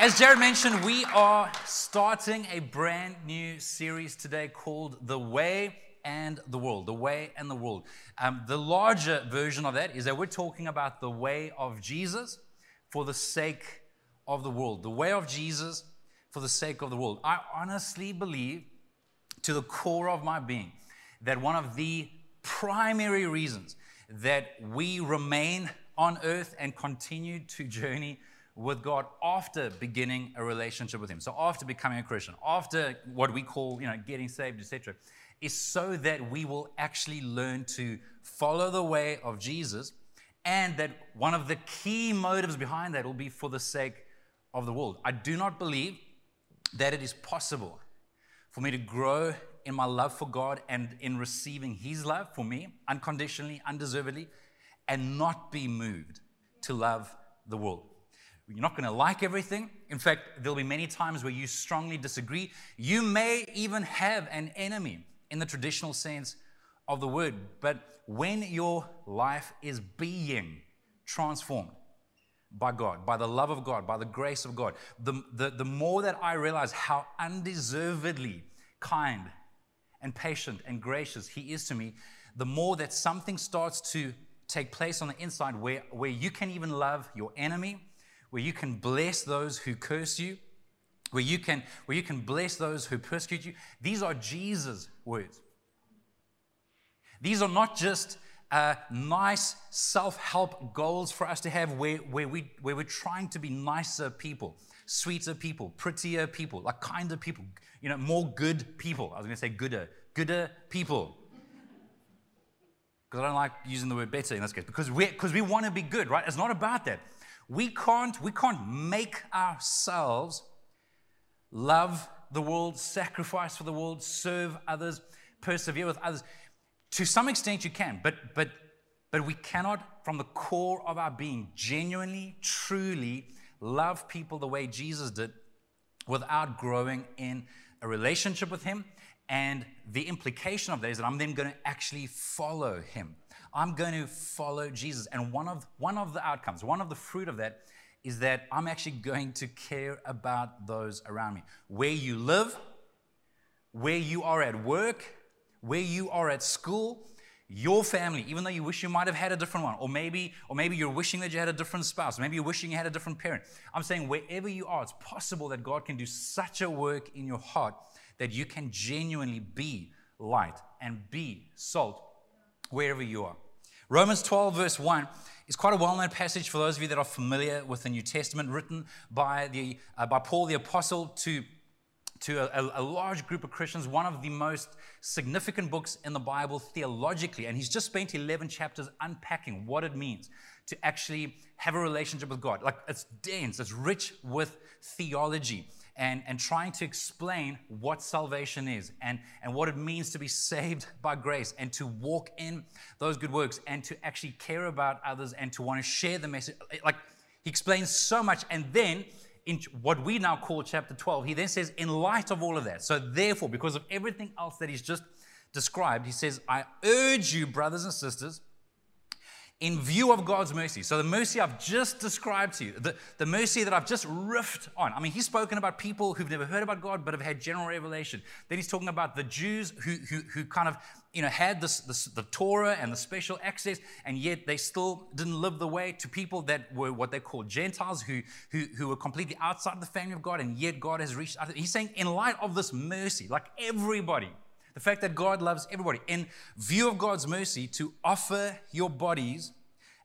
As Jared mentioned, we are starting a brand new series today called The Way and the World. The Way and the World. Um, the larger version of that is that we're talking about the way of Jesus for the sake of the world. The way of Jesus for the sake of the world. I honestly believe to the core of my being that one of the primary reasons that we remain on earth and continue to journey with God after beginning a relationship with Him. So after becoming a Christian, after what we call, you know, getting saved, etc., is so that we will actually learn to follow the way of Jesus, and that one of the key motives behind that will be for the sake of the world. I do not believe that it is possible for me to grow in my love for God and in receiving His love for me unconditionally, undeservedly, and not be moved to love the world. You're not going to like everything. In fact, there'll be many times where you strongly disagree. You may even have an enemy in the traditional sense of the word. But when your life is being transformed by God, by the love of God, by the grace of God, the, the, the more that I realize how undeservedly kind and patient and gracious He is to me, the more that something starts to take place on the inside where, where you can even love your enemy where you can bless those who curse you, where you can, where you can bless those who persecute you. These are Jesus' words. These are not just uh, nice self help goals for us to have where, where, we, where we're trying to be nicer people, sweeter people, prettier people, like kinder people, you know, more good people. I was going to say gooder, gooder people. Because I don't like using the word better in this case, because, we because we want to be good, right? It's not about that. We can't, we can't make ourselves love the world, sacrifice for the world, serve others, persevere with others. To some extent, you can, but, but, but we cannot, from the core of our being, genuinely, truly love people the way Jesus did without growing in a relationship with Him. And the implication of that is that I'm then going to actually follow Him. I'm going to follow Jesus. And one of, one of the outcomes, one of the fruit of that is that I'm actually going to care about those around me. Where you live, where you are at work, where you are at school, your family, even though you wish you might have had a different one, or maybe, or maybe you're wishing that you had a different spouse, maybe you're wishing you had a different parent. I'm saying wherever you are, it's possible that God can do such a work in your heart that you can genuinely be light and be salt wherever you are. Romans 12, verse 1 is quite a well known passage for those of you that are familiar with the New Testament, written by, the, uh, by Paul the Apostle to, to a, a large group of Christians, one of the most significant books in the Bible theologically. And he's just spent 11 chapters unpacking what it means to actually have a relationship with God. Like it's dense, it's rich with theology and, and trying to explain what salvation is and, and what it means to be saved by grace and to walk in those good works and to actually care about others and to want to share the message. Like he explains so much. And then in what we now call chapter 12, he then says, in light of all of that, so therefore, because of everything else that he's just described, he says, I urge you, brothers and sisters, in view of God's mercy. So, the mercy I've just described to you, the, the mercy that I've just riffed on. I mean, he's spoken about people who've never heard about God but have had general revelation. Then he's talking about the Jews who, who, who kind of you know, had this, this, the Torah and the special access, and yet they still didn't live the way to people that were what they called Gentiles, who, who, who were completely outside the family of God, and yet God has reached out. He's saying, in light of this mercy, like everybody, the fact that God loves everybody, in view of God's mercy, to offer your bodies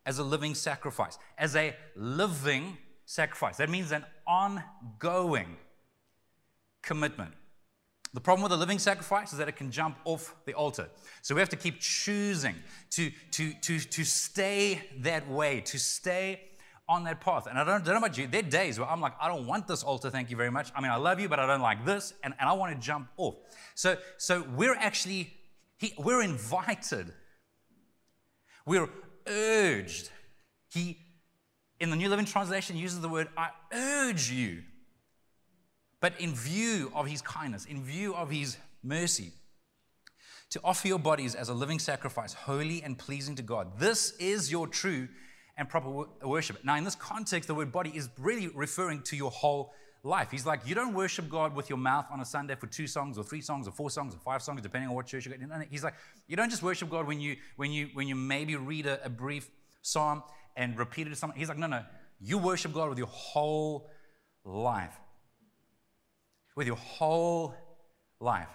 as a living sacrifice, as a living sacrifice. That means an ongoing commitment. The problem with a living sacrifice is that it can jump off the altar. So we have to keep choosing to, to, to, to stay that way, to stay on that path. And I don't, don't know about you, there are days where I'm like, I don't want this altar, thank you very much. I mean, I love you, but I don't like this, and, and I want to jump off. So, so we're actually, he, we're invited. We're urged. He, in the New Living Translation, uses the word, I urge you. But in view of his kindness, in view of his mercy, to offer your bodies as a living sacrifice, holy and pleasing to God. This is your true and proper worship. Now, in this context, the word body is really referring to your whole life. He's like, you don't worship God with your mouth on a Sunday for two songs or three songs or four songs or five songs, depending on what church you go. He's like, you don't just worship God when you when you when you maybe read a, a brief psalm and repeat it to someone. He's like, no, no, you worship God with your whole life. With your whole life.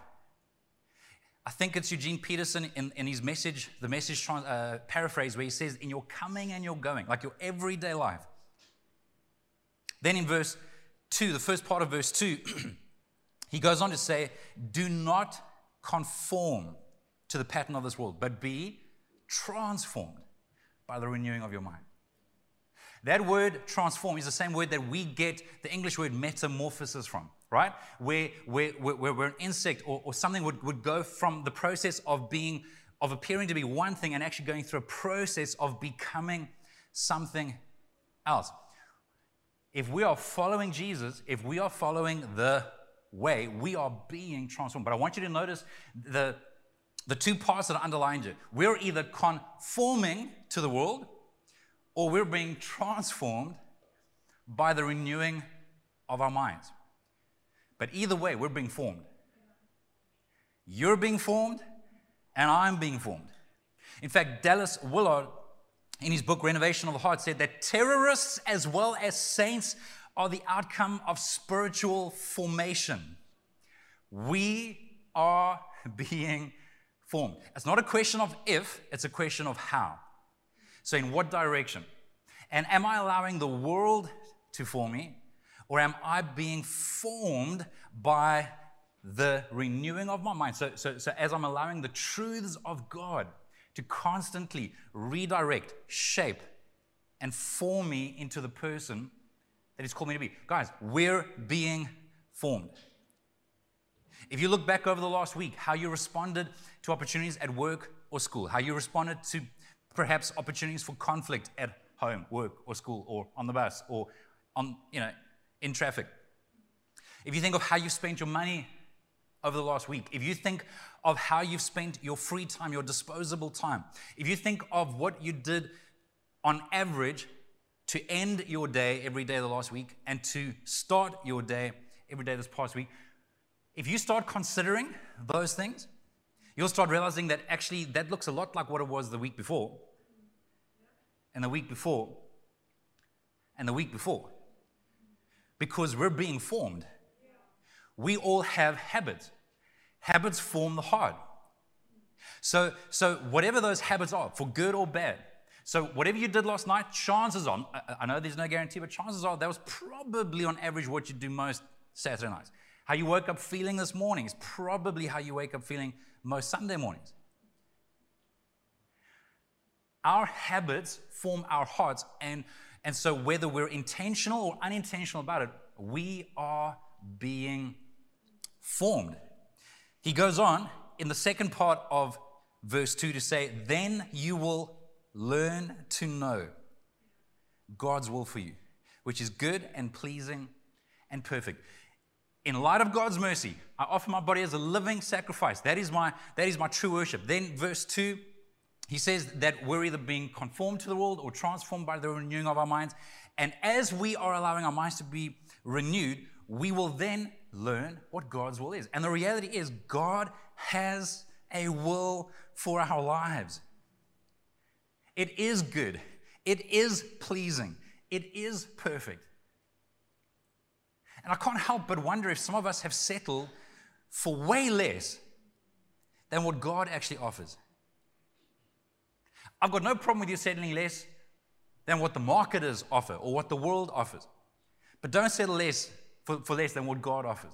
I think it's Eugene Peterson in, in his message, the message uh, paraphrase, where he says, in your coming and your going, like your everyday life. Then in verse 2, the first part of verse 2, he goes on to say, Do not conform to the pattern of this world, but be transformed by the renewing of your mind. That word transform is the same word that we get the English word metamorphosis from right? Where, where, where, where an insect or, or something would, would go from the process of being, of appearing to be one thing and actually going through a process of becoming something else. If we are following Jesus, if we are following the way, we are being transformed. But I want you to notice the, the two parts that are underlined here. We're either conforming to the world or we're being transformed by the renewing of our minds. But either way, we're being formed. You're being formed, and I'm being formed. In fact, Dallas Willard, in his book Renovation of the Heart, said that terrorists as well as saints are the outcome of spiritual formation. We are being formed. It's not a question of if, it's a question of how. So, in what direction? And am I allowing the world to form me? Or am I being formed by the renewing of my mind? So, so, so as I'm allowing the truths of God to constantly redirect, shape, and form me into the person that He's called me to be. Guys, we're being formed. If you look back over the last week, how you responded to opportunities at work or school, how you responded to perhaps opportunities for conflict at home, work, or school, or on the bus, or on, you know, in traffic. If you think of how you've spent your money over the last week, if you think of how you've spent your free time, your disposable time, if you think of what you did on average to end your day every day of the last week and to start your day every day this past week, if you start considering those things, you'll start realizing that actually that looks a lot like what it was the week before, and the week before, and the week before because we're being formed. We all have habits. Habits form the heart. So, so whatever those habits are, for good or bad, so whatever you did last night, chances are, I know there's no guarantee, but chances are that was probably on average what you do most Saturday nights. How you woke up feeling this morning is probably how you wake up feeling most Sunday mornings. Our habits form our hearts, and and so, whether we're intentional or unintentional about it, we are being formed. He goes on in the second part of verse 2 to say, Then you will learn to know God's will for you, which is good and pleasing and perfect. In light of God's mercy, I offer my body as a living sacrifice. That is my, that is my true worship. Then, verse 2 he says that we're either being conformed to the world or transformed by the renewing of our minds. And as we are allowing our minds to be renewed, we will then learn what God's will is. And the reality is, God has a will for our lives. It is good, it is pleasing, it is perfect. And I can't help but wonder if some of us have settled for way less than what God actually offers. I've got no problem with you settling less than what the marketers offer or what the world offers. But don't settle less for, for less than what God offers.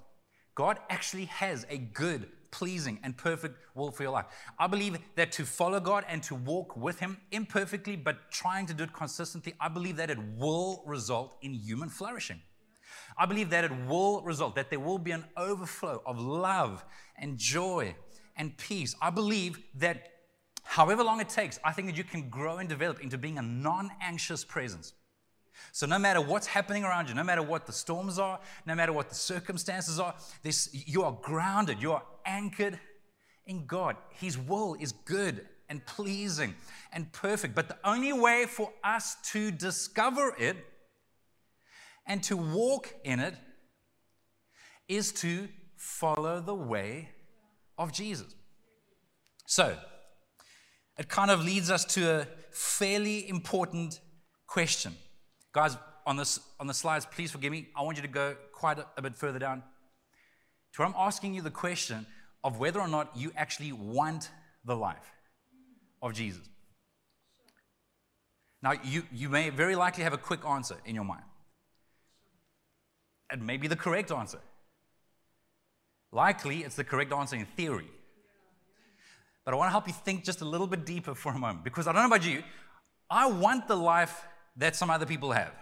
God actually has a good, pleasing, and perfect will for your life. I believe that to follow God and to walk with Him imperfectly, but trying to do it consistently, I believe that it will result in human flourishing. I believe that it will result, that there will be an overflow of love and joy and peace. I believe that however long it takes, I think that you can grow and develop into being a non anxious presence. So, no matter what's happening around you, no matter what the storms are, no matter what the circumstances are, this, you are grounded, you are anchored in God. His will is good and pleasing and perfect. But the only way for us to discover it and to walk in it is to follow the way of Jesus. So, it kind of leads us to a fairly important question. Guys, on, this, on the slides, please forgive me. I want you to go quite a, a bit further down. To where I'm asking you the question of whether or not you actually want the life of Jesus. Now, you, you may very likely have a quick answer in your mind. It may be the correct answer. Likely, it's the correct answer in theory. But I want to help you think just a little bit deeper for a moment because I don't know about you, I want the life that some other people have.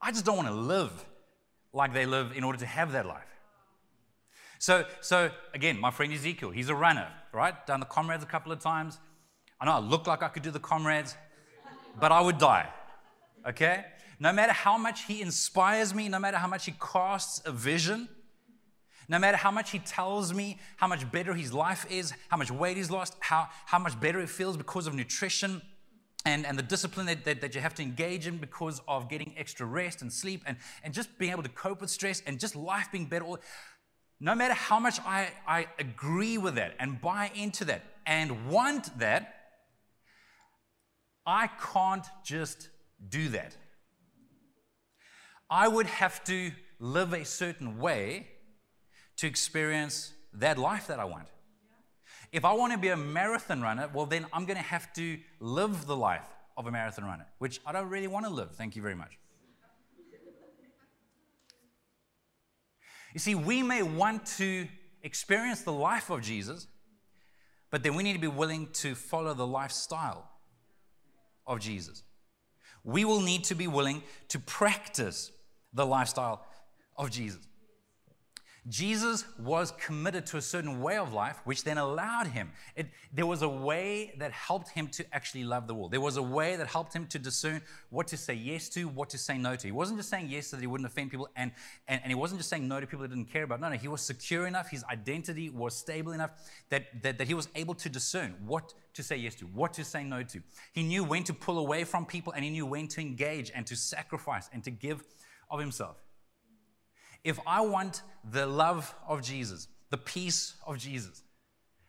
I just don't want to live like they live in order to have that life. So, so again, my friend Ezekiel, he's a runner, right? Done the comrades a couple of times. I know I look like I could do the comrades, but I would die. Okay? No matter how much he inspires me, no matter how much he casts a vision, no matter how much he tells me how much better his life is, how much weight he's lost, how, how much better it feels because of nutrition and, and the discipline that, that, that you have to engage in because of getting extra rest and sleep and, and just being able to cope with stress and just life being better. No matter how much I, I agree with that and buy into that and want that, I can't just do that. I would have to live a certain way to experience that life that I want. If I want to be a marathon runner, well, then I'm going to have to live the life of a marathon runner, which I don't really want to live. Thank you very much. You see, we may want to experience the life of Jesus, but then we need to be willing to follow the lifestyle of Jesus. We will need to be willing to practice the lifestyle of Jesus. Jesus was committed to a certain way of life, which then allowed him. It, there was a way that helped him to actually love the world. There was a way that helped him to discern what to say yes to, what to say no to. He wasn't just saying yes so that he wouldn't offend people, and, and, and he wasn't just saying no to people he didn't care about. No, no, he was secure enough, his identity was stable enough that, that, that he was able to discern what to say yes to, what to say no to. He knew when to pull away from people, and he knew when to engage and to sacrifice and to give of himself. If I want the love of Jesus, the peace of Jesus,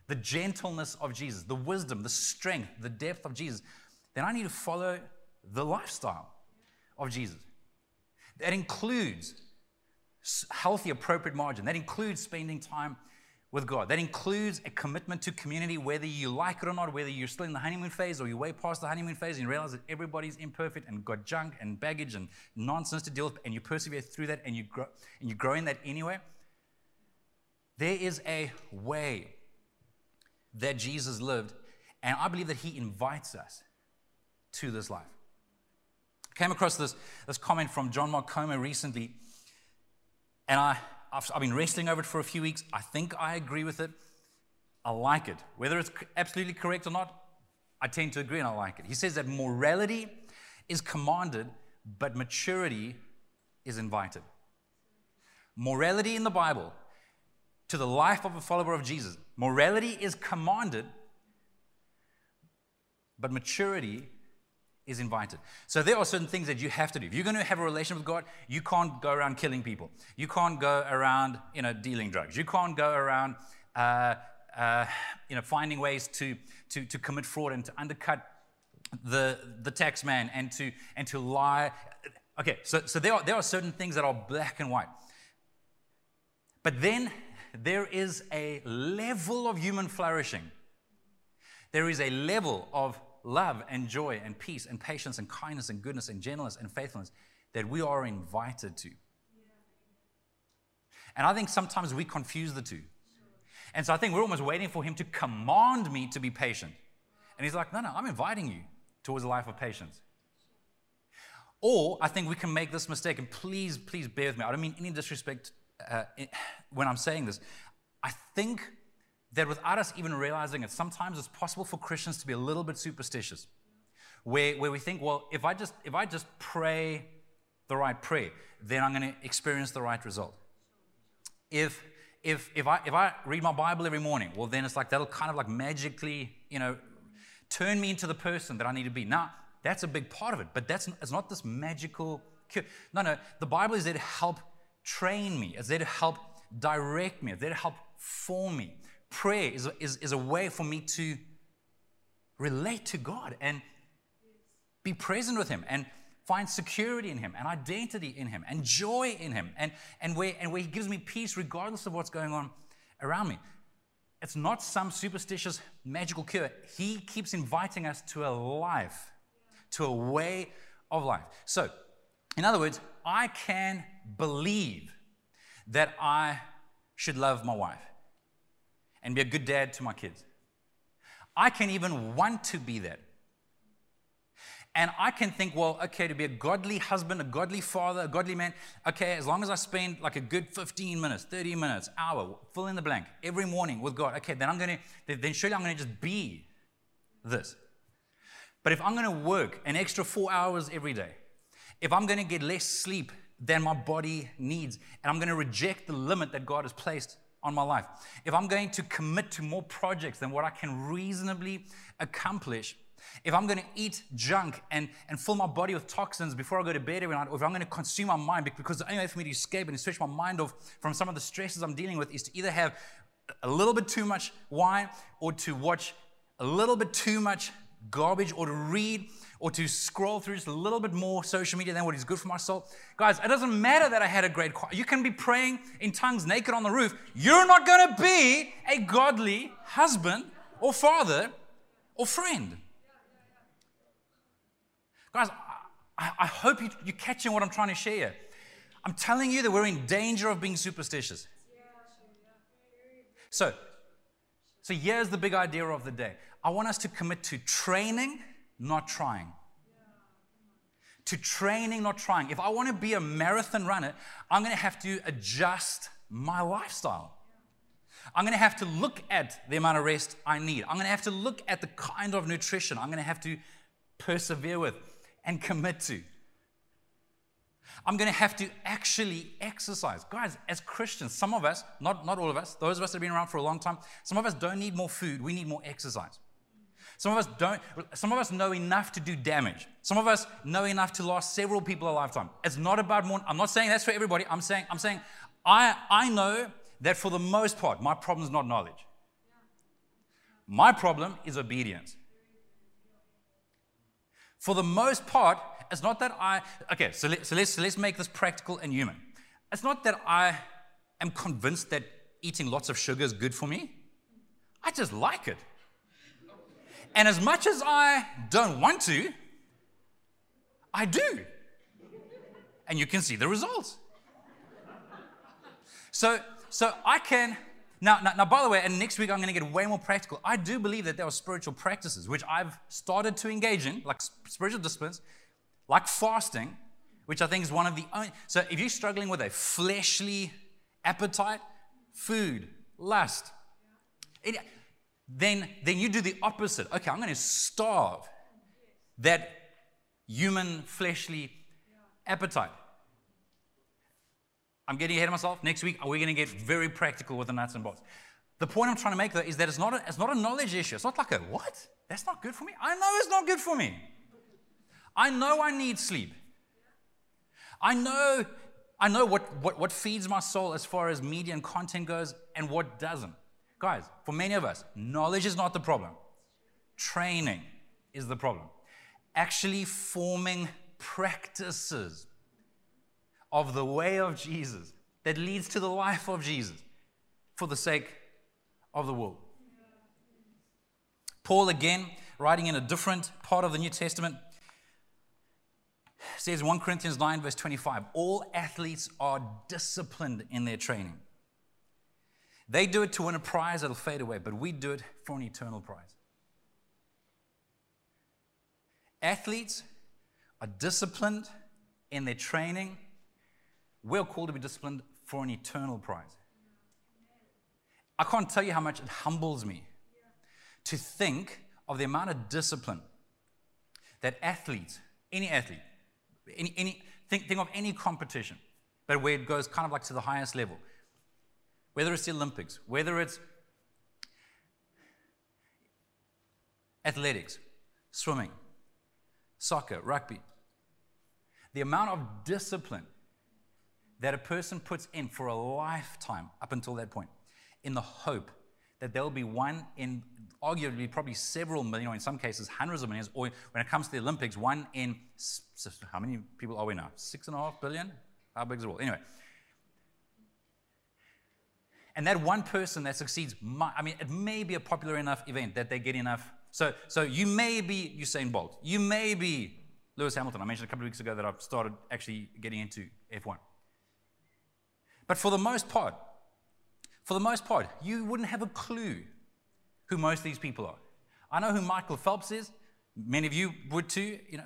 the gentleness of Jesus, the wisdom, the strength, the depth of Jesus, then I need to follow the lifestyle of Jesus. That includes healthy, appropriate margin. That includes spending time with God. That includes a commitment to community, whether you like it or not, whether you're still in the honeymoon phase or you're way past the honeymoon phase and you realize that everybody's imperfect and got junk and baggage and nonsense to deal with, and you persevere through that and you grow, and you grow in that anyway. There is a way that Jesus lived, and I believe that he invites us to this life. Came across this, this comment from John Mark Comer recently, and I I've, I've been wrestling over it for a few weeks. I think I agree with it. I like it. Whether it's absolutely correct or not, I tend to agree and I like it. He says that morality is commanded, but maturity is invited. Morality in the Bible, to the life of a follower of Jesus, morality is commanded, but maturity is invited. So there are certain things that you have to do. If you're going to have a relationship with God, you can't go around killing people. You can't go around, you know, dealing drugs. You can't go around, uh, uh, you know, finding ways to, to, to commit fraud and to undercut the, the tax man and to, and to lie. Okay, so, so there, are, there are certain things that are black and white. But then there is a level of human flourishing. There is a level of love and joy and peace and patience and kindness and goodness and gentleness and faithfulness that we are invited to. And I think sometimes we confuse the two. And so I think we're almost waiting for him to command me to be patient. And he's like, no, no, I'm inviting you towards a life of patience. Or I think we can make this mistake, and please, please bear with me. I don't mean any disrespect uh, when I'm saying this. I think that without us even realizing it, sometimes it's possible for Christians to be a little bit superstitious. Where, where we think, well, if I just if I just pray the right prayer, then I'm going to experience the right result. If if, if, I, if I read my Bible every morning, well, then it's like that'll kind of like magically, you know, turn me into the person that I need to be. Now, that's a big part of it, but that's it's not this magical cure. No, no, the Bible is there to help train me, it's there to help direct me, it's there to help form me. Prayer is, is, is a way for me to relate to God and be present with Him and find security in Him and identity in Him and joy in Him and, and, where, and where He gives me peace regardless of what's going on around me. It's not some superstitious magical cure. He keeps inviting us to a life, to a way of life. So, in other words, I can believe that I should love my wife and be a good dad to my kids. I can even want to be that. And I can think, well, okay, to be a godly husband, a godly father, a godly man, okay, as long as I spend like a good 15 minutes, 30 minutes, hour, fill in the blank, every morning with God, okay, then I'm to, then surely I'm to just be this. But if I'm to work an extra four hours every day, if I'm to get less sleep than my body needs, and I'm to reject the limit that God has placed on my life, if I'm going to commit to more projects than what I can reasonably accomplish, if I'm going to eat junk and, and fill my body with toxins before I go to bed every night, or if I'm going to consume my mind, because the only way for me to escape and switch my mind off from some of the stresses I'm dealing with is to either have a little bit too much wine or to watch a little bit too much garbage or to read or to scroll through just a little bit more social media than what is good for my soul. Guys, it doesn't matter that I had a great You can be praying in tongues naked on the roof. You're not going to be a godly husband or father or friend. Guys, I, I hope you, you're catching what I'm trying to share. I'm telling you that we're in danger of being superstitious. So, so here's the big idea of the day. I want us to commit to training, not trying. To training, not trying. If I want to be a marathon runner, I'm going to have to adjust my lifestyle. I'm going to have to look at the amount of rest I need. I'm going to have to look at the kind of nutrition I'm going to have to persevere with and commit to. I'm going to have to actually exercise. Guys, as Christians, some of us, not, not all of us, those of us that have been around for a long time, some of us don't need more food, we need more exercise. Some of us don't, some of us know enough to do damage. Some of us know enough to last several people a lifetime. It's not about more, I'm not saying that's for everybody. I'm saying, I'm saying, I, I know that for the most part, my problem is not knowledge. My problem is obedience. For the most part, it's not that I, okay, so, let, so, let's, so let's make this practical and human. It's not that I am convinced that eating lots of sugar is good for me. I just like it. And as much as I don't want to, I do. And you can see the results. So, so I can now, now, now, by the way, and next week I'm going to get way more practical. I do believe that there are spiritual practices which I've started to engage in, like spiritual disciplines, like fasting, which I think is one of the only. So if you're struggling with a fleshly appetite, food, lust, then, then you do the opposite. Okay, I'm going to starve that human fleshly appetite. I'm getting ahead of myself. Next week, we're going to get very practical with the nuts and bolts. The point I'm trying to make, though, is that it's not, a, it's not a knowledge issue. It's not like a, what? That's not good for me. I know it's not good for me. I know I need sleep. I know, I know what, what, what feeds my soul as far as media and content goes and what doesn't. Guys, for many of us, knowledge is not the problem. Training is the problem. Actually forming practices of the way of Jesus that leads to the life of Jesus for the sake of the world. Paul, again, writing in a different part of the New Testament, says 1 Corinthians 9, verse 25 all athletes are disciplined in their training. They do it to win a prize that'll fade away, but we do it for an eternal prize. Athletes are disciplined in their training we're called to be disciplined for an eternal prize. I can't tell you how much it humbles me to think of the amount of discipline that athletes, any athlete, any, any think, think of any competition, but where it goes kind of like to the highest level, whether it's the Olympics, whether it's athletics, swimming, soccer, rugby, the amount of discipline that a person puts in for a lifetime up until that point, in the hope that there'll be one in arguably probably several million, or in some cases hundreds of millions, or when it comes to the Olympics, one in how many people are we now? Six and a half billion? How big is the world? Anyway. And that one person that succeeds, I mean, it may be a popular enough event that they get enough. So, so you may be Usain Bolt. You may be Lewis Hamilton. I mentioned a couple of weeks ago that I've started actually getting into F1. But for the most part, for the most part, you wouldn't have a clue who most of these people are. I know who Michael Phelps is. Many of you would too. You know,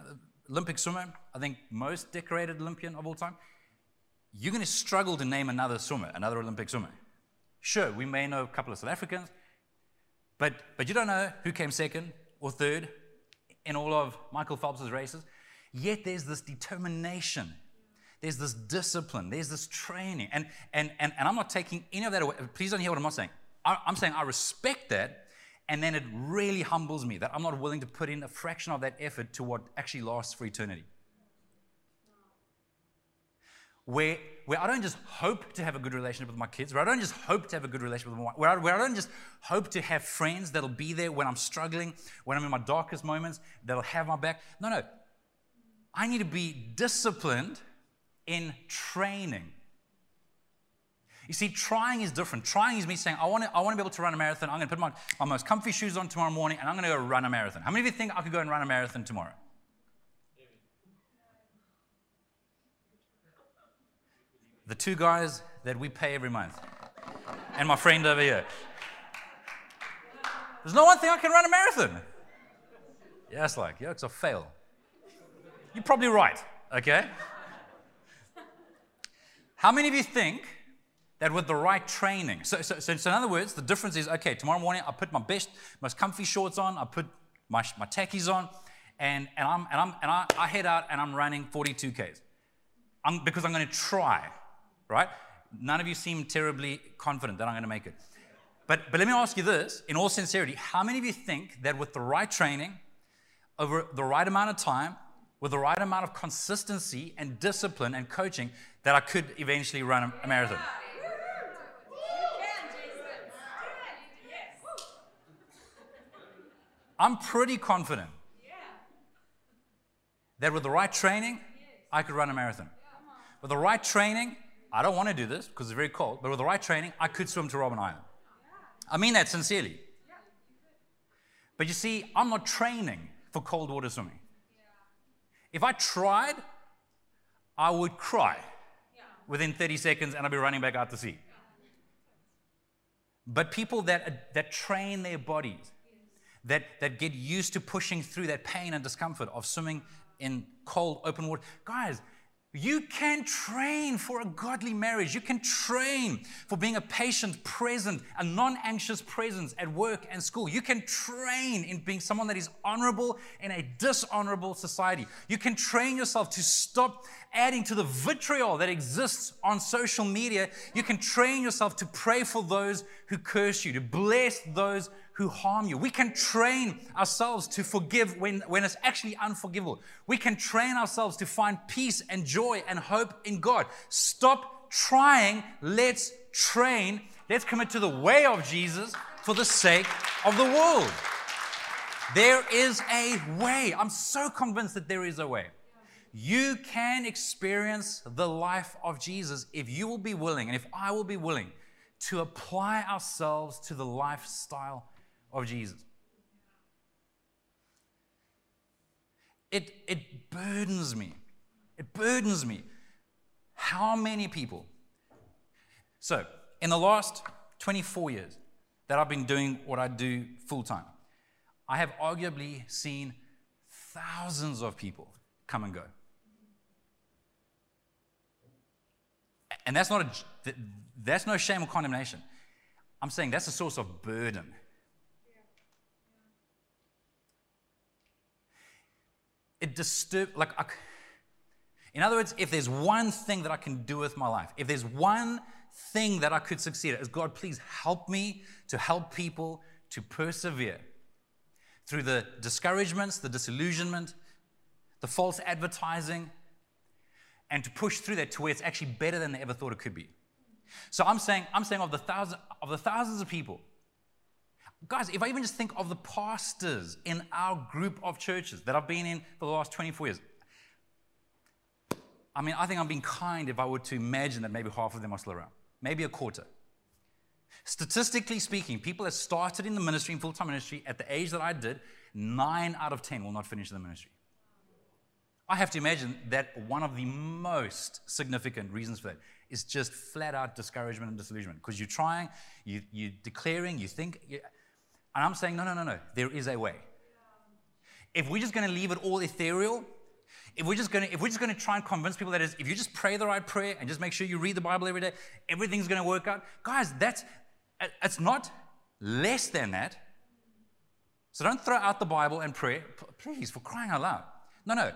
Olympic swimmer. I think most decorated Olympian of all time. You're going to struggle to name another swimmer, another Olympic swimmer. Sure, we may know a couple of South Africans, but, but you don't know who came second or third in all of Michael Phelps' races. Yet there's this determination there's this discipline, there's this training. And, and, and, and I'm not taking any of that away. Please don't hear what I'm not saying. I, I'm saying I respect that, and then it really humbles me that I'm not willing to put in a fraction of that effort to what actually lasts for eternity. Where, where I don't just hope to have a good relationship with my kids, where I don't just hope to have a good relationship with my wife, where I, where I don't just hope to have friends that'll be there when I'm struggling, when I'm in my darkest moments, that'll have my back. No, no. I need to be disciplined in training. You see, trying is different. Trying is me saying, I want to, I want to be able to run a marathon. I'm going to put my, my most comfy shoes on tomorrow morning and I'm going to go run a marathon. How many of you think I could go and run a marathon tomorrow? The two guys that we pay every month, and my friend over here. There's no one thing I can run a marathon. Yeah, it's like, yeah, it's a fail. You're probably right, okay? How many of you think that with the right training, so, so, so, in other words, the difference is okay, tomorrow morning I put my best, most comfy shorts on, I put my, my tackies on, and, and, I'm, and, I'm, and I, I head out and I'm running 42Ks. I'm, because I'm going to try, right? None of you seem terribly confident that I'm going to make it. But, but let me ask you this in all sincerity how many of you think that with the right training, over the right amount of time, with the right amount of consistency and discipline and coaching, that I could eventually run a marathon. I'm pretty confident that with the right training, I could run a marathon. With the right training, I don't want to do this because it's very cold, but with the right training, I could swim to Robben Island. I mean that sincerely. But you see, I'm not training for cold water swimming. If I tried, I would cry within 30 seconds and I'd be running back out to sea. But people that, that train their bodies, that, that get used to pushing through that pain and discomfort of swimming in cold, open water, guys, you can train for a godly marriage. You can train for being a patient, present, a non anxious presence at work and school. You can train in being someone that is honorable in a dishonorable society. You can train yourself to stop adding to the vitriol that exists on social media. You can train yourself to pray for those who curse you, to bless those who harm you. We can train ourselves to forgive when, when it's actually unforgivable. We can train ourselves to find peace and joy and hope in God. Stop trying. Let's train. Let's commit to the way of Jesus for the sake of the world. There is a way. I'm so convinced that there is a way. You can experience the life of Jesus if you will be willing, and if I will be willing, to apply ourselves to the lifestyle of Jesus. It, it burdens me. It burdens me. How many people? So, in the last 24 years that I've been doing what I do full time, I have arguably seen thousands of people come and go. And that's not a, that's no shame or condemnation. I'm saying that's a source of burden. It disturbs, like, in other words, if there's one thing that I can do with my life, if there's one thing that I could succeed at is God, please help me to help people to persevere through the discouragements, the disillusionment, the false advertising, and to push through that to where it's actually better than they ever thought it could be. So I'm saying, I'm saying of the thousand of the thousands of people, guys, if I even just think of the pastors in our group of churches that I've been in for the last 24 years, I mean, I think I'm being kind if I were to imagine that maybe half of them are still around, maybe a quarter. Statistically speaking, people that started in the ministry, in full time ministry, at the age that I did, nine out of 10 will not finish the ministry. I have to imagine that one of the most significant reasons for that is just flat out discouragement and disillusionment because you're trying, you, you're declaring, you think, and I'm saying, no, no, no, no, there is a way. If we're just going to leave it all ethereal, if we're just going to if we're just going to try and convince people that is if you just pray the right prayer and just make sure you read the bible every day everything's going to work out guys that's uh, it's not less than that. So don't throw out the Bible and pray, please, for crying out loud. No, no.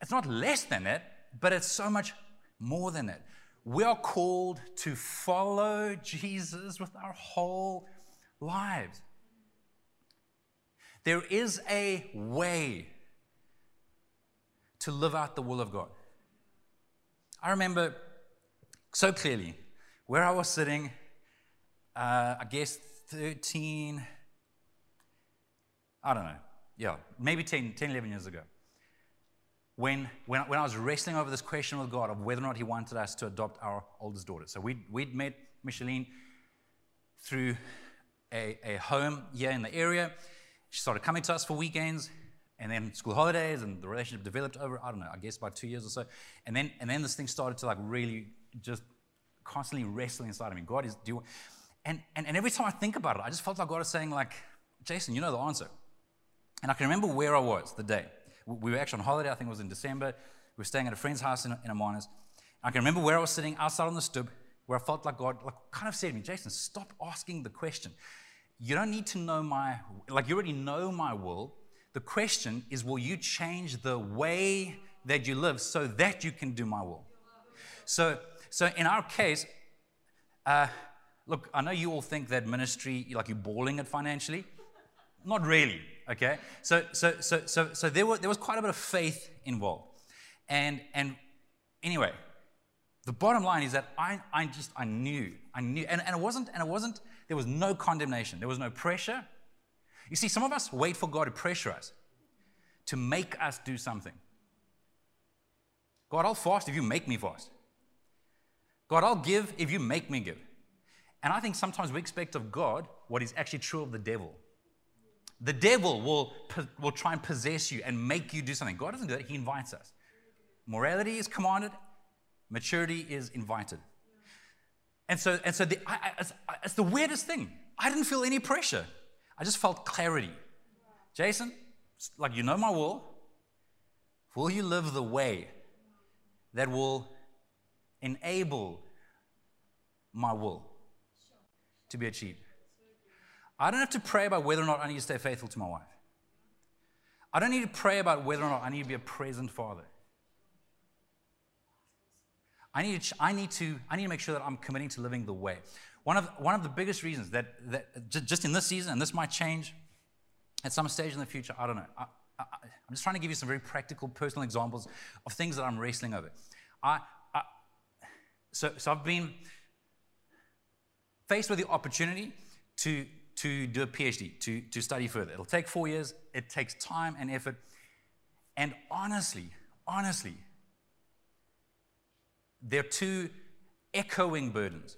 It's not less than that, but it's so much more than that. We are called to follow Jesus with our whole lives. There is a way to live out the will of God. I remember so clearly where I was sitting uh, I guess 13, I don't know, yeah, maybe 10, 10 11 years ago. When, when, when I was wrestling over this question with God of whether or not He wanted us to adopt our oldest daughter. So we'd, we'd met Micheline through a, a home here in the area. She started coming to us for weekends and then school holidays and the relationship developed over i don't know i guess about two years or so and then and then this thing started to like really just constantly wrestling inside of me god is do and, and, and every time I think about it, I just felt like God was saying, like, Jason, you know the answer. And I can remember where I was the day. We were actually on holiday, I think it was in December. We were staying at a friend's house in, in Hermanus. I can remember where I was sitting outside on the stoop, where I felt like God like, kind of said to me, Jason, stop asking the question. You don't need to know my, like, you already know my will. The question is, will you change the way that you live so that you can do my will? So, so in our case, uh, Look, I know you all think that ministry, like you're balling it financially. Not really, okay? So, so, so, so, so there, were, there was quite a bit of faith involved. And, and anyway, the bottom line is that I, I just, I knew, I knew, and, and it wasn't, and it wasn't, there was no condemnation, there was no pressure. You see, some of us wait for God to pressure us, to make us do something. God, I'll fast if you make me fast. God, I'll give if you make me give. And I think sometimes we expect of God what is actually true of the devil. The devil will, will try and possess you and make you do something. God doesn't do that, He invites us. Morality is commanded, maturity is invited. And so, and so the, I, I, it's, it's the weirdest thing. I didn't feel any pressure, I just felt clarity. Jason, like you know my will, will you live the way that will enable my will? to be achieved. I don't have to pray about whether or not I need to stay faithful to my wife. I don't need to pray about whether or not I need to be a present father. I need to, I need to, I need to make sure that I'm committing to living the way. One of, one of the biggest reasons that, that just in this season, and this might change at some stage in the future, I don't know. I, I, I'm just trying to give you some very practical, personal examples of things that I'm wrestling over. I, I so, so I've been, faced with the opportunity to, to do a PhD, to, to study further. It'll take four years, it takes time and effort. And honestly, honestly, there are two echoing burdens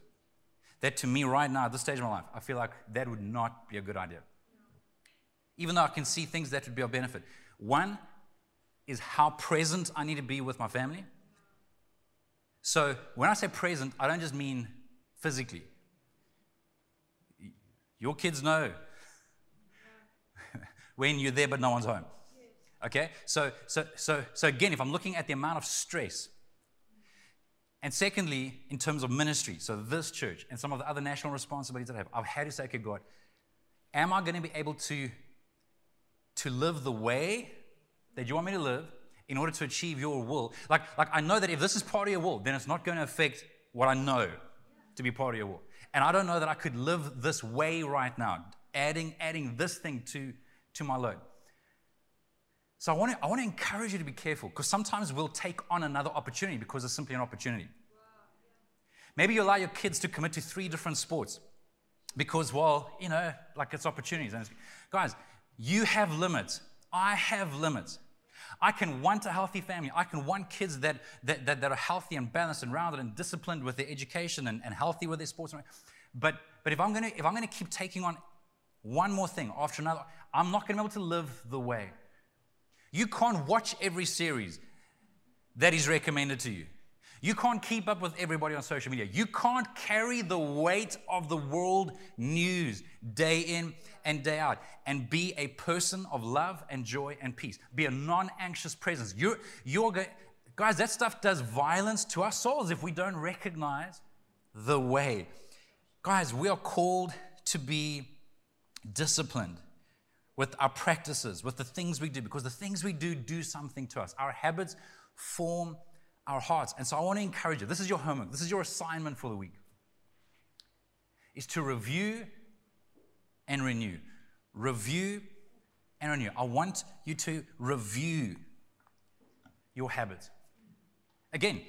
that to me right now, at this stage of my life, I feel like that would not be a good idea. Even though I can see things that would be of benefit. One is how present I need to be with my family. So when I say present, I don't just mean physically. Your kids know when you're there but no one's home. Okay? So, so, so, so again, if I'm looking at the amount of stress, and secondly, in terms of ministry, so this church and some of the other national responsibilities that I have, I've had to say, okay, God, am I going to be able to, to live the way that you want me to live in order to achieve your will? Like, like I know that if this is part of your will, then it's not going to affect what I know to be part of your will. And I don't know that I could live this way right now, adding, adding this thing to, to my load. So I want, to, I want to encourage you to be careful because sometimes we'll take on another opportunity because it's simply an opportunity. Maybe you allow your kids to commit to three different sports because, well, you know, like it's opportunities. And it's, guys, you have limits. I have limits. I can want a healthy family. I can want kids that, that, that, that are healthy and balanced and rounded and disciplined with their education and, and healthy with their sports. But, but if I'm going to if I'm going to keep taking on one more thing after another, I'm not going to be able to live the way. You can't watch every series that is recommended to you. You can't keep up with everybody on social media. You can't carry the weight of the world news day in and day out and be a person of love and joy and peace. Be a non anxious presence. You're, you're guys, that stuff does violence to our souls if we don't recognize the way. Guys, we are called to be disciplined with our practices, with the things we do, because the things we do do something to us. Our habits form our hearts. And so I want to encourage you. This is your homework. This is your assignment for the week. Is to review and renew. Review and renew. I want you to review your habits. Again,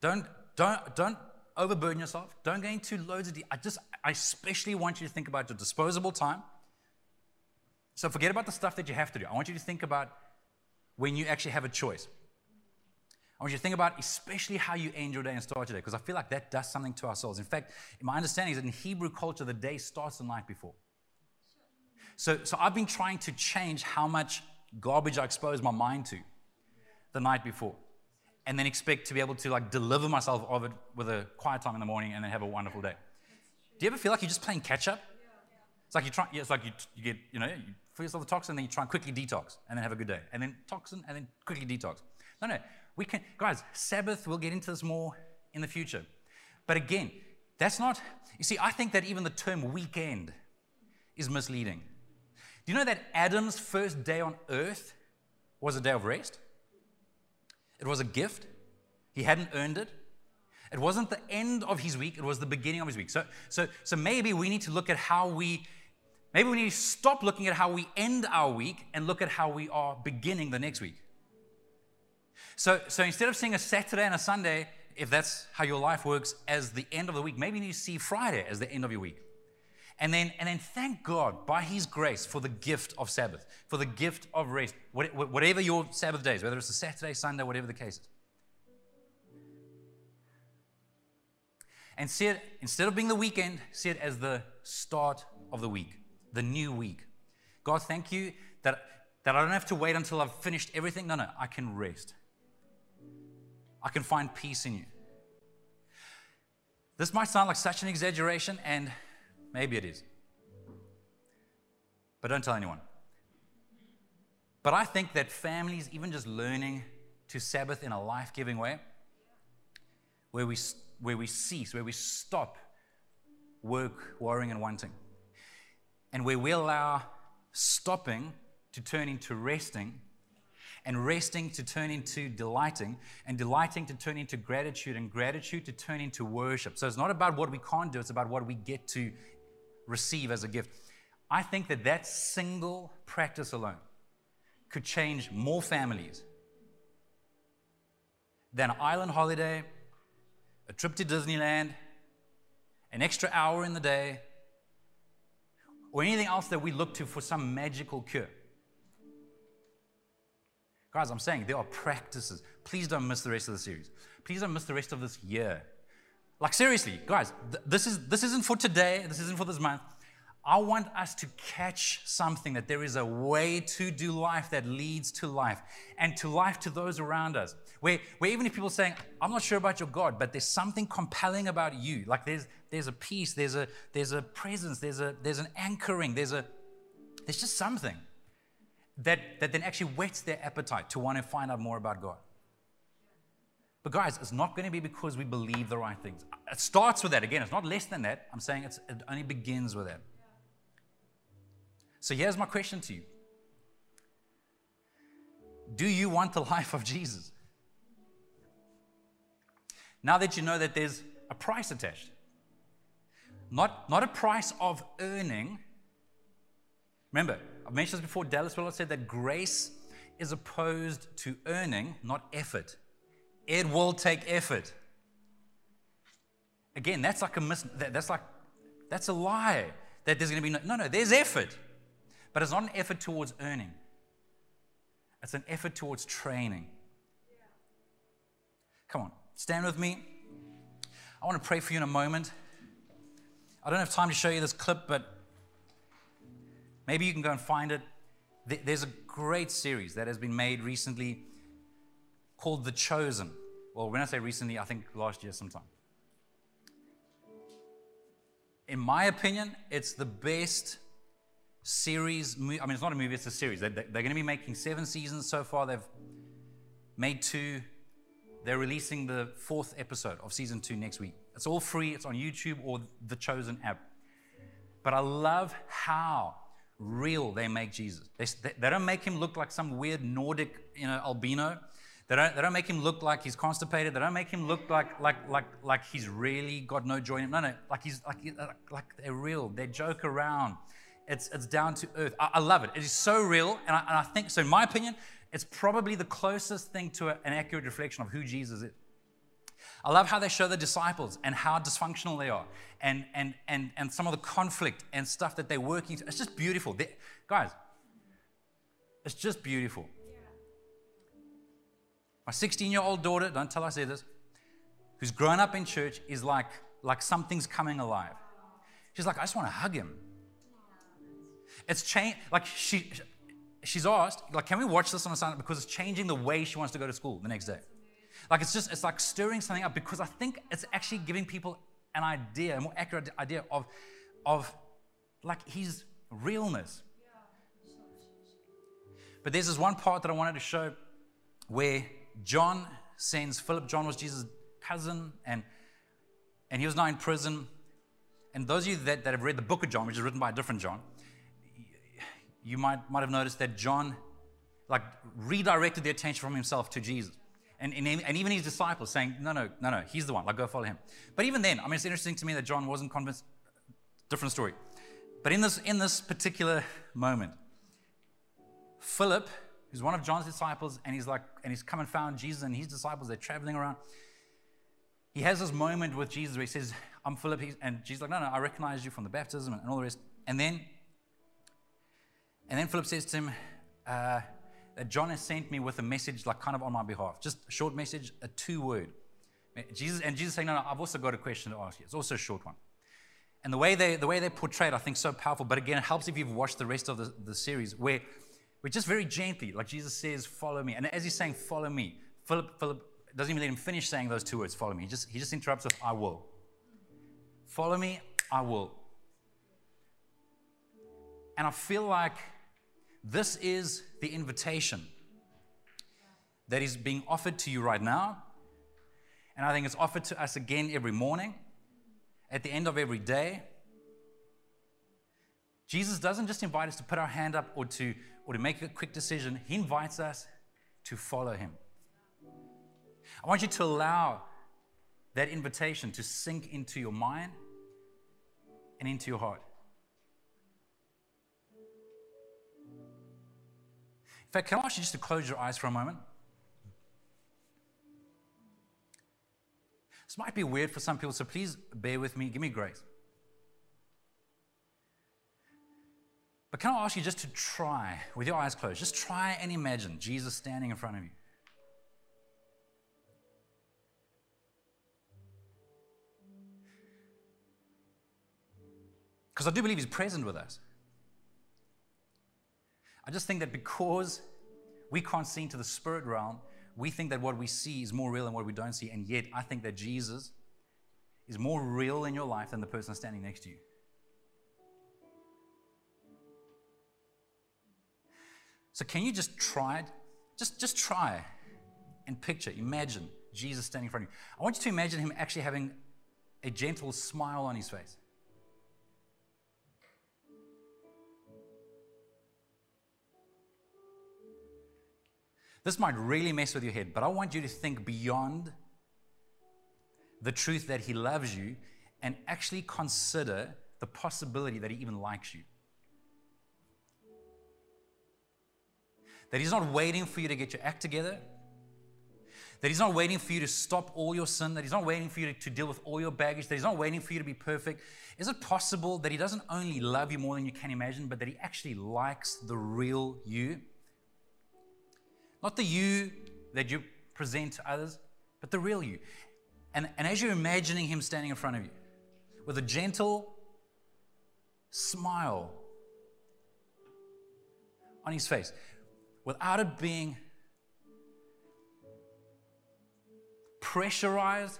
don't don't don't overburden yourself. Don't go into loads of. De- I just I especially want you to think about your disposable time. So forget about the stuff that you have to do. I want you to think about when you actually have a choice. I want you to think about especially how you end your day and start your day, because I feel like that does something to our souls. In fact, my understanding is that in Hebrew culture, the day starts the night before. So, so I've been trying to change how much garbage I expose my mind to the night before, and then expect to be able to like deliver myself of it with a quiet time in the morning and then have a wonderful day. Do you ever feel like you're just playing catch up? It's like you try. It's like you, you get you know you fill yourself the toxin, then you try and quickly detox, and then have a good day, and then toxin, and then quickly detox. No, no. We can, guys, Sabbath, we'll get into this more in the future. But again, that's not, you see, I think that even the term weekend is misleading. Do you know that Adam's first day on earth was a day of rest? It was a gift. He hadn't earned it. It wasn't the end of his week, it was the beginning of his week. So, so, so maybe we need to look at how we, maybe we need to stop looking at how we end our week and look at how we are beginning the next week. So, so instead of seeing a Saturday and a Sunday, if that's how your life works, as the end of the week, maybe you see Friday as the end of your week. And then, and then thank God by His grace for the gift of Sabbath, for the gift of rest, whatever your Sabbath days, whether it's a Saturday, Sunday, whatever the case is. And see it, instead of being the weekend, see it as the start of the week, the new week. God, thank you that, that I don't have to wait until I've finished everything. No, no, I can rest. I can find peace in you. This might sound like such an exaggeration, and maybe it is. But don't tell anyone. But I think that families, even just learning to Sabbath in a life giving way, where we, where we cease, where we stop work, worrying, and wanting, and where we allow stopping to turn into resting and resting to turn into delighting, and delighting to turn into gratitude, and gratitude to turn into worship. So it's not about what we can't do, it's about what we get to receive as a gift. I think that that single practice alone could change more families than an island holiday, a trip to Disneyland, an extra hour in the day, or anything else that we look to for some magical cure. Guys, I'm saying there are practices. Please don't miss the rest of the series. Please don't miss the rest of this year. Like seriously, guys, th- this is this isn't for today. This isn't for this month. I want us to catch something that there is a way to do life that leads to life and to life to those around us. Where, where even if people are saying, I'm not sure about your God, but there's something compelling about you. Like there's there's a peace, there's a there's a presence, there's a there's an anchoring, there's a there's just something that, that then actually whets their appetite to want to find out more about God. But guys, it's not going to be because we believe the right things. It starts with that. Again, it's not less than that. I'm saying it only begins with that. So here's my question to you Do you want the life of Jesus? Now that you know that there's a price attached, Not, not a price of earning. Remember, I've mentioned this before. Dallas Willard said that grace is opposed to earning, not effort. It will take effort. Again, that's like a mis- that, that's like that's a lie. That there's going to be no, no, no. There's effort, but it's not an effort towards earning. It's an effort towards training. Come on, stand with me. I want to pray for you in a moment. I don't have time to show you this clip, but maybe you can go and find it. There's a great series that has been made recently called The Chosen. Well, when I say recently, I think last year sometime. In my opinion, it's the best series. I mean, it's not a movie, it's a series. They're, going to be making seven seasons so far. They've made two. They're releasing the fourth episode of season two next week. It's all free, it's on YouTube or the Chosen app. But I love how real they make Jesus. They, they don't make him look like some weird Nordic you know, albino. They don't, they don't make him look like he's constipated. They don't make him look like, like, like, like he's really got no joy in him. No, no, like, he's, like, like they're real. They joke around. It's, it's down to earth. I, I love it. It is so real. And I, and I think, so in my opinion, it's probably the closest thing to a, an accurate reflection of who Jesus is. I love how they show the disciples and how dysfunctional they are and, and, and, and some of the conflict and stuff that they're working through. It's just beautiful. They, guys, it's just beautiful. My 16 year old daughter, don't tell her I said this, who's grown up in church, is like, like something's coming alive. She's like, I just want to hug him. It's changed. Like she, she's asked, like, can we watch this on a Sunday because it's changing the way she wants to go to school the next day. Like it's just, it's like stirring something up because I think it's actually giving people an idea, a more accurate idea of, of like his realness. But there's this one part that I wanted to show where John sends Philip. John was Jesus' cousin, and, and he was now in prison. And those of you that, that have read the book of John, which is written by a different John, you might, might have noticed that John like redirected the attention from himself to Jesus. And, and, even his disciples saying, no, no, no, no, he's the one, like go follow him. But even then, I mean, it's interesting to me that John wasn't convinced, different story. But in this, in this particular moment, Philip, who's one of John's disciples, and he's like, and he's come and found Jesus and his disciples, they're traveling around. He has this moment with Jesus where he says, I'm Philip, and Jesus like, no, no, I recognize you from the baptism and all the rest. And then, and then Philip says to him, uh, that John has sent me with a message, like kind of on my behalf. Just a short message, a two word. Jesus, and Jesus saying, No, no, I've also got a question to ask you. It's also a short one. And the way they, the way they portray it, I think, so powerful. But again, it helps if you've watched the rest of the, the series, where we're just very gently, like Jesus says, Follow me. And as he's saying, Follow me, Philip, Philip doesn't even let him finish saying those two words, Follow me. He just, he just interrupts with, I will. Follow me, I will. And I feel like this is the invitation that is being offered to you right now. And I think it's offered to us again every morning, at the end of every day. Jesus doesn't just invite us to put our hand up or to, or to make a quick decision, He invites us to follow Him. I want you to allow that invitation to sink into your mind and into your heart. In fact, can I ask you just to close your eyes for a moment? This might be weird for some people, so please bear with me. Give me grace. But can I ask you just to try, with your eyes closed, just try and imagine Jesus standing in front of you. Because I do believe He's present with us. I just think that because we can't see into the spirit realm, we think that what we see is more real than what we don't see. And yet, I think that Jesus is more real in your life than the person standing next to you. So, can you just try it? Just, just try and picture, imagine Jesus standing in front of you. I want you to imagine him actually having a gentle smile on his face. This might really mess with your head, but I want you to think beyond the truth that He loves you and actually consider the possibility that He even likes you. That He's not waiting for you to get your act together. That He's not waiting for you to stop all your sin. That He's not waiting for you to, to deal with all your baggage. That He's not waiting for you to be perfect. Is it possible that He doesn't only love you more than you can imagine, but that He actually likes the real you? Not the you that you present to others, but the real you. And, and as you're imagining Him standing in front of you with a gentle smile on His face, without it being pressurized.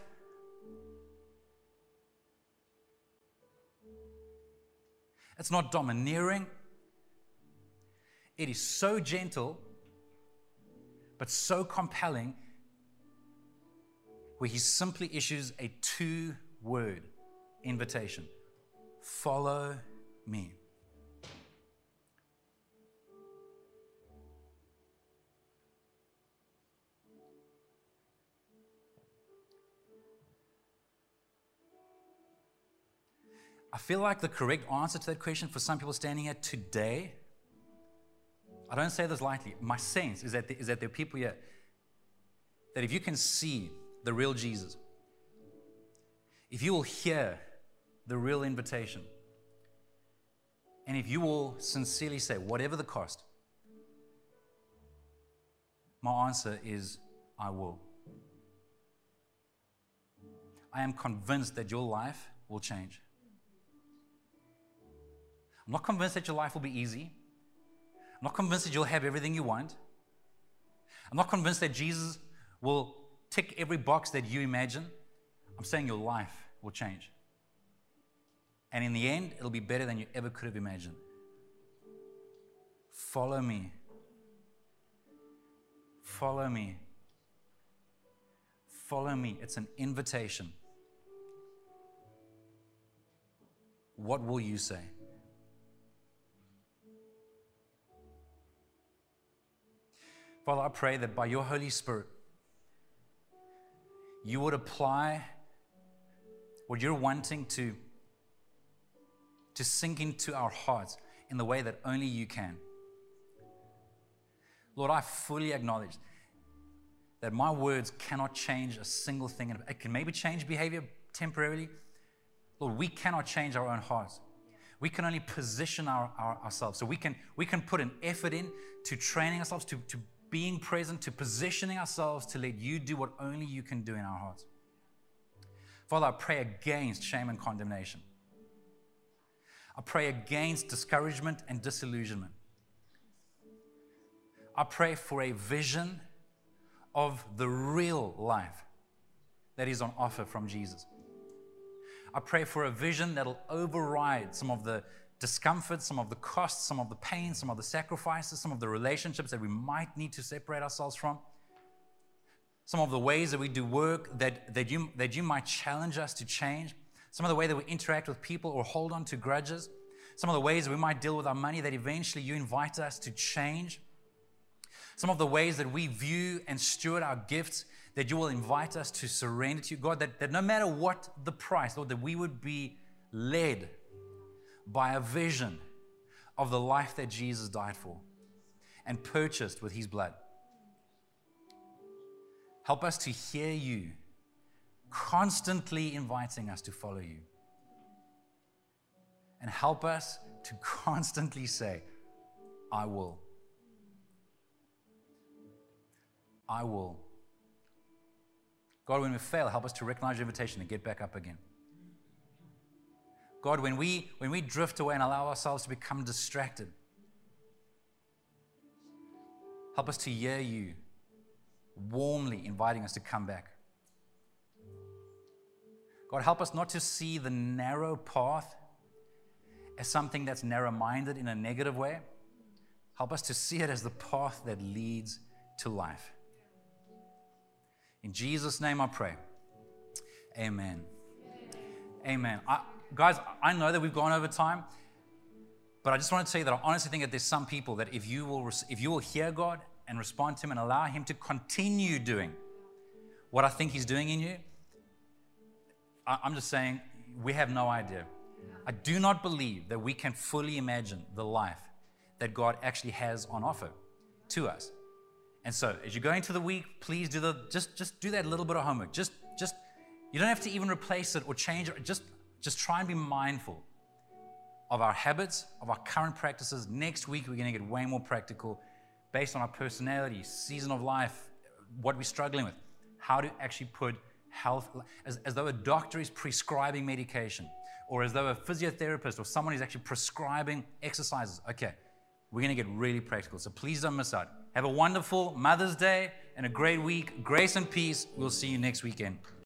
It's not domineering. It is so gentle, but so compelling, where he simply issues a two word invitation Follow me. I feel like the correct answer to that question for some people standing here today, I don't say this lightly. My sense is that, is that there are people here that if you can see the real Jesus, if you will hear the real invitation, and if you will sincerely say, whatever the cost, my answer is, I will. I am convinced that your life will change. I'm not convinced that your life will be easy. I'm not convinced that you'll have everything you want. I'm not convinced that Jesus will tick every box that you imagine. I'm saying your life will change. And in the end, it'll be better than you ever could have imagined. Follow me. Follow me. Follow me. It's an invitation. What will you say? Father, I pray that by your Holy Spirit, you would apply what you're wanting to, to sink into our hearts in the way that only you can. Lord, I fully acknowledge that my words cannot change a single thing. It can maybe change behavior temporarily. Lord, we cannot change our own hearts. We can only position our, our, ourselves. So we can, we can put an effort in to training ourselves, to, to being present, to positioning ourselves to let you do what only you can do in our hearts. Father, I pray against shame and condemnation. I pray against discouragement and disillusionment. I pray for a vision of the real life that is on offer from Jesus. I pray for a vision that'll override some of the discomfort, some of the costs, some of the pain, some of the sacrifices, some of the relationships that we might need to separate ourselves from, some of the ways that we do work that, that, you, that you might challenge us to change, some of the way that we interact with people or hold on to grudges, some of the ways we might deal with our money that eventually you invite us to change, some of the ways that we view and steward our gifts that you will invite us to surrender to you, God, that, that no matter what the price, Lord, that we would be led by a vision of the life that Jesus died for and purchased with his blood. Help us to hear you constantly inviting us to follow you. And help us to constantly say, I will. I will. God, when we fail, help us to recognize your invitation and get back up again. God, when we, when we drift away and allow ourselves to become distracted, help us to hear you warmly inviting us to come back. God, help us not to see the narrow path as something that's narrow minded in a negative way. Help us to see it as the path that leads to life. In Jesus' name I pray. Amen. Amen. I, guys, I know that we've gone over time, but I just want to tell you that I honestly think that there's some people that if you will, if you will hear God and respond to Him and allow Him to continue doing what I think He's doing in you, I'm just saying we have no idea. I do not believe that we can fully imagine the life that God actually has on offer to us. And so, as you go into the week, please do the just just do that little bit of homework. Just just you don't have to even replace it or change it. Just just try and be mindful of our habits, of our current practices. Next week, we're going to get way more practical based on our personality, season of life, what we're struggling with, how to actually put health, as, as though a doctor is prescribing medication, or as though a physiotherapist or someone is actually prescribing exercises. Okay, we're going to get really practical. So please don't miss out. Have a wonderful Mother's Day and a great week. Grace and peace. We'll see you next weekend.